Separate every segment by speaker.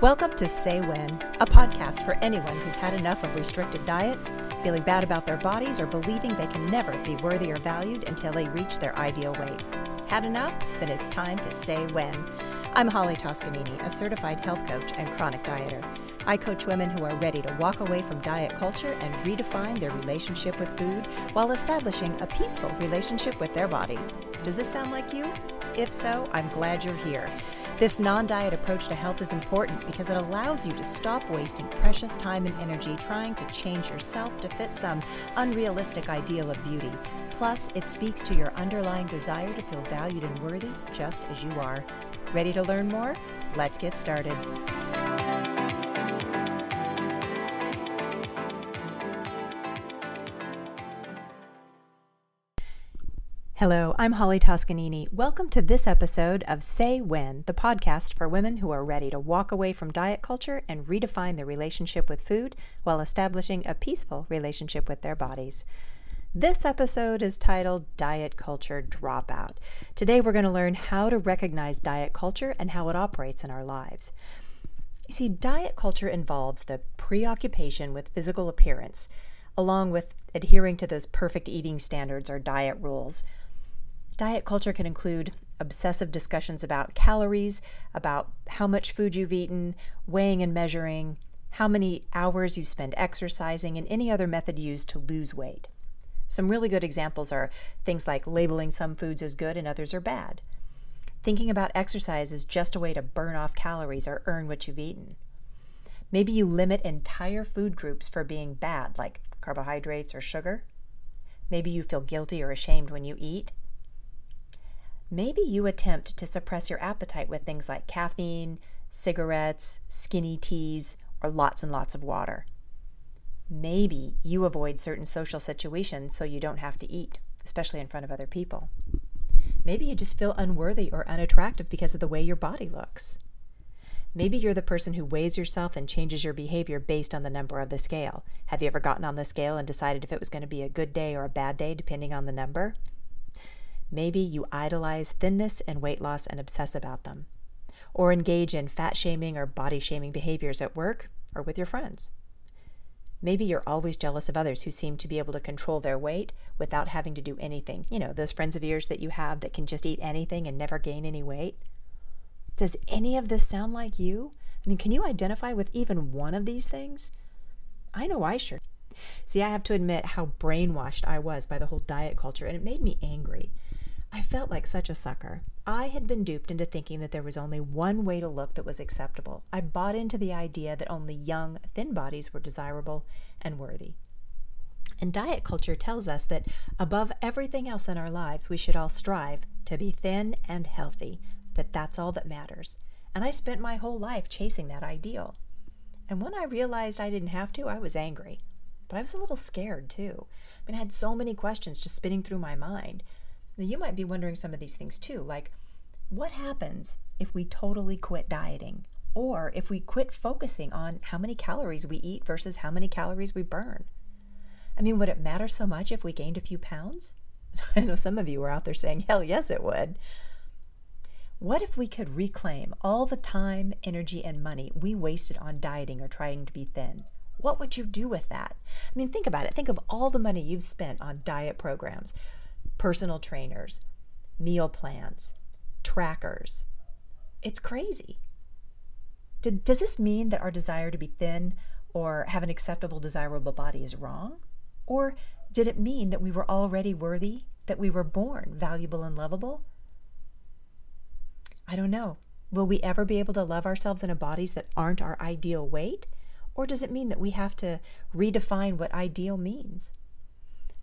Speaker 1: Welcome to Say When, a podcast for anyone who's had enough of restrictive diets, feeling bad about their bodies, or believing they can never be worthy or valued until they reach their ideal weight. Had enough? Then it's time to say when. I'm Holly Toscanini, a certified health coach and chronic dieter. I coach women who are ready to walk away from diet culture and redefine their relationship with food while establishing a peaceful relationship with their bodies. Does this sound like you? If so, I'm glad you're here. This non diet approach to health is important because it allows you to stop wasting precious time and energy trying to change yourself to fit some unrealistic ideal of beauty. Plus, it speaks to your underlying desire to feel valued and worthy just as you are. Ready to learn more? Let's get started. Hello, I'm Holly Toscanini. Welcome to this episode of Say When, the podcast for women who are ready to walk away from diet culture and redefine their relationship with food while establishing a peaceful relationship with their bodies. This episode is titled Diet Culture Dropout. Today we're going to learn how to recognize diet culture and how it operates in our lives. You see, diet culture involves the preoccupation with physical appearance, along with adhering to those perfect eating standards or diet rules. Diet culture can include obsessive discussions about calories, about how much food you've eaten, weighing and measuring, how many hours you spend exercising, and any other method used to lose weight. Some really good examples are things like labeling some foods as good and others are bad. Thinking about exercise as just a way to burn off calories or earn what you've eaten. Maybe you limit entire food groups for being bad, like carbohydrates or sugar. Maybe you feel guilty or ashamed when you eat. Maybe you attempt to suppress your appetite with things like caffeine, cigarettes, skinny teas, or lots and lots of water. Maybe you avoid certain social situations so you don't have to eat, especially in front of other people. Maybe you just feel unworthy or unattractive because of the way your body looks. Maybe you're the person who weighs yourself and changes your behavior based on the number of the scale. Have you ever gotten on the scale and decided if it was going to be a good day or a bad day depending on the number? Maybe you idolize thinness and weight loss and obsess about them, or engage in fat shaming or body shaming behaviors at work or with your friends. Maybe you're always jealous of others who seem to be able to control their weight without having to do anything. You know, those friends of yours that you have that can just eat anything and never gain any weight. Does any of this sound like you? I mean, can you identify with even one of these things? I know I sure. See, I have to admit how brainwashed I was by the whole diet culture, and it made me angry. I felt like such a sucker. I had been duped into thinking that there was only one way to look that was acceptable. I bought into the idea that only young, thin bodies were desirable and worthy. And diet culture tells us that above everything else in our lives, we should all strive to be thin and healthy, that that's all that matters. And I spent my whole life chasing that ideal. And when I realized I didn't have to, I was angry. But I was a little scared too. I mean, I had so many questions just spinning through my mind. Now, you might be wondering some of these things too, like what happens if we totally quit dieting? Or if we quit focusing on how many calories we eat versus how many calories we burn? I mean, would it matter so much if we gained a few pounds? I know some of you are out there saying, hell yes, it would. What if we could reclaim all the time, energy, and money we wasted on dieting or trying to be thin? What would you do with that? I mean, think about it. Think of all the money you've spent on diet programs, personal trainers, meal plans, trackers. It's crazy. Did, does this mean that our desire to be thin or have an acceptable, desirable body is wrong? Or did it mean that we were already worthy, that we were born valuable and lovable? I don't know. Will we ever be able to love ourselves in a bodies that aren't our ideal weight? Or does it mean that we have to redefine what ideal means?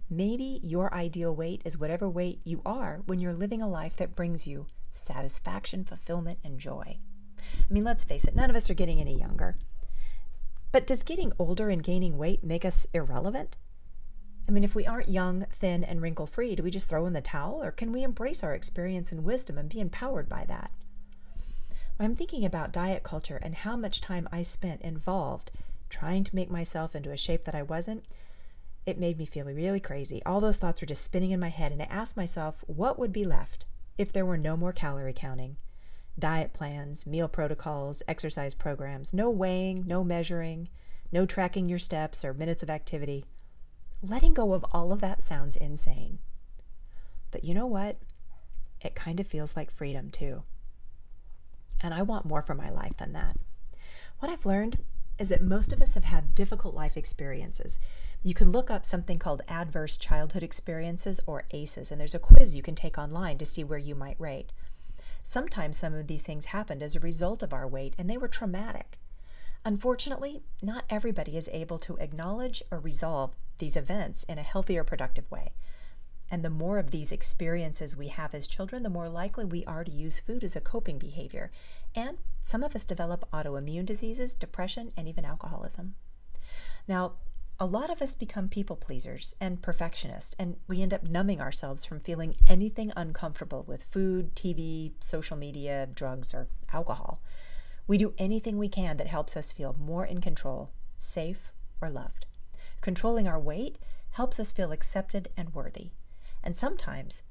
Speaker 1: Maybe your ideal weight is whatever weight you are when you're living a life that brings you satisfaction, fulfillment, and joy. I mean, let's face it, none of us are getting any younger. But does getting older and gaining weight make us irrelevant? I mean, if we aren't young, thin, and wrinkle free, do we just throw in the towel, or can we embrace our experience and wisdom and be empowered by that? When I'm thinking about diet culture and how much time I spent involved trying to make myself into a shape that I wasn't, it made me feel really crazy. All those thoughts were just spinning in my head, and I asked myself what would be left if there were no more calorie counting, diet plans, meal protocols, exercise programs, no weighing, no measuring, no tracking your steps or minutes of activity. Letting go of all of that sounds insane. But you know what? It kind of feels like freedom too. And I want more for my life than that. What I've learned is that most of us have had difficult life experiences. You can look up something called Adverse Childhood Experiences or ACEs, and there's a quiz you can take online to see where you might rate. Sometimes some of these things happened as a result of our weight and they were traumatic. Unfortunately, not everybody is able to acknowledge or resolve these events in a healthy or productive way. And the more of these experiences we have as children, the more likely we are to use food as a coping behavior. And some of us develop autoimmune diseases, depression, and even alcoholism. Now, a lot of us become people pleasers and perfectionists, and we end up numbing ourselves from feeling anything uncomfortable with food, TV, social media, drugs, or alcohol. We do anything we can that helps us feel more in control, safe, or loved. Controlling our weight helps us feel accepted and worthy. And sometimes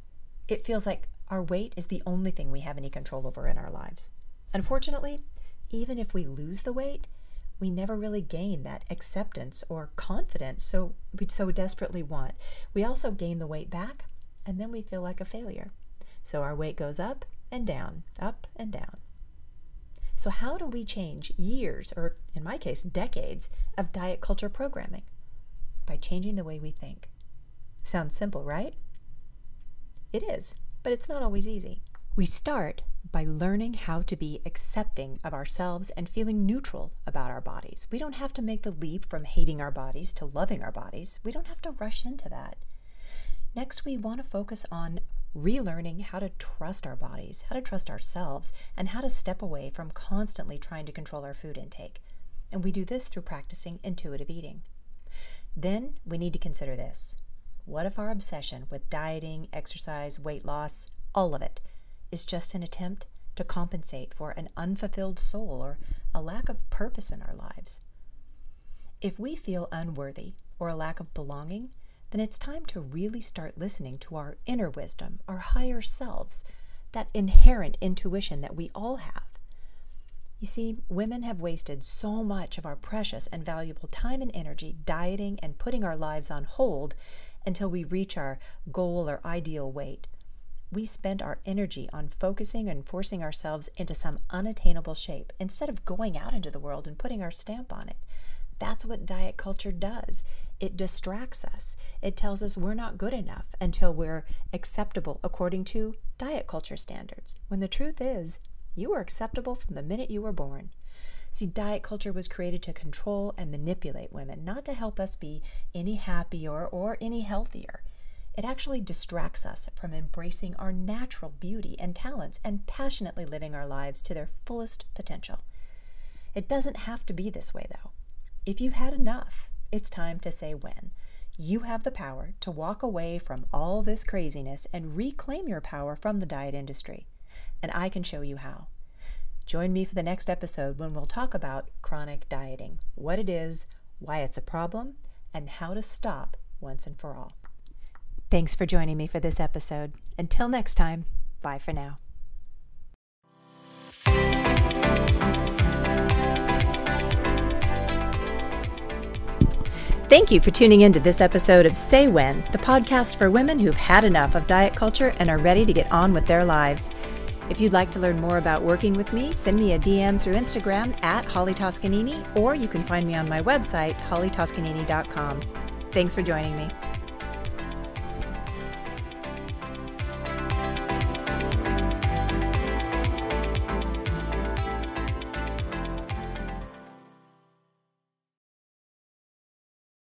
Speaker 1: it feels like our weight is the only thing we have any control over in our lives. Unfortunately, even if we lose the weight, we never really gain that acceptance or confidence so we so desperately want. We also gain the weight back and then we feel like a failure. So our weight goes up and down, up and down. So how do we change years or in my case decades of diet culture programming? By changing the way we think. Sounds simple, right? It is, but it's not always easy. We start by learning how to be accepting of ourselves and feeling neutral about our bodies. We don't have to make the leap from hating our bodies to loving our bodies. We don't have to rush into that. Next, we want to focus on relearning how to trust our bodies, how to trust ourselves, and how to step away from constantly trying to control our food intake. And we do this through practicing intuitive eating. Then we need to consider this what if our obsession with dieting, exercise, weight loss, all of it, is just an attempt to compensate for an unfulfilled soul or a lack of purpose in our lives? If we feel unworthy or a lack of belonging, then it's time to really start listening to our inner wisdom, our higher selves, that inherent intuition that we all have. You see, women have wasted so much of our precious and valuable time and energy dieting and putting our lives on hold until we reach our goal or ideal weight. We spend our energy on focusing and forcing ourselves into some unattainable shape instead of going out into the world and putting our stamp on it. That's what diet culture does. It distracts us. It tells us we're not good enough until we're acceptable according to diet culture standards. When the truth is, you were acceptable from the minute you were born. See, diet culture was created to control and manipulate women, not to help us be any happier or any healthier. It actually distracts us from embracing our natural beauty and talents and passionately living our lives to their fullest potential. It doesn't have to be this way, though. If you've had enough, it's time to say when. You have the power to walk away from all this craziness and reclaim your power from the diet industry. And I can show you how. Join me for the next episode when we'll talk about chronic dieting, what it is, why it's a problem, and how to stop once and for all. Thanks for joining me for this episode. Until next time, bye for now. Thank you for tuning in to this episode of Say When, the podcast for women who've had enough of diet culture and are ready to get on with their lives. If you'd like to learn more about working with me, send me a DM through Instagram at Holly Toscanini, or you can find me on my website, hollytoscanini.com. Thanks for joining me.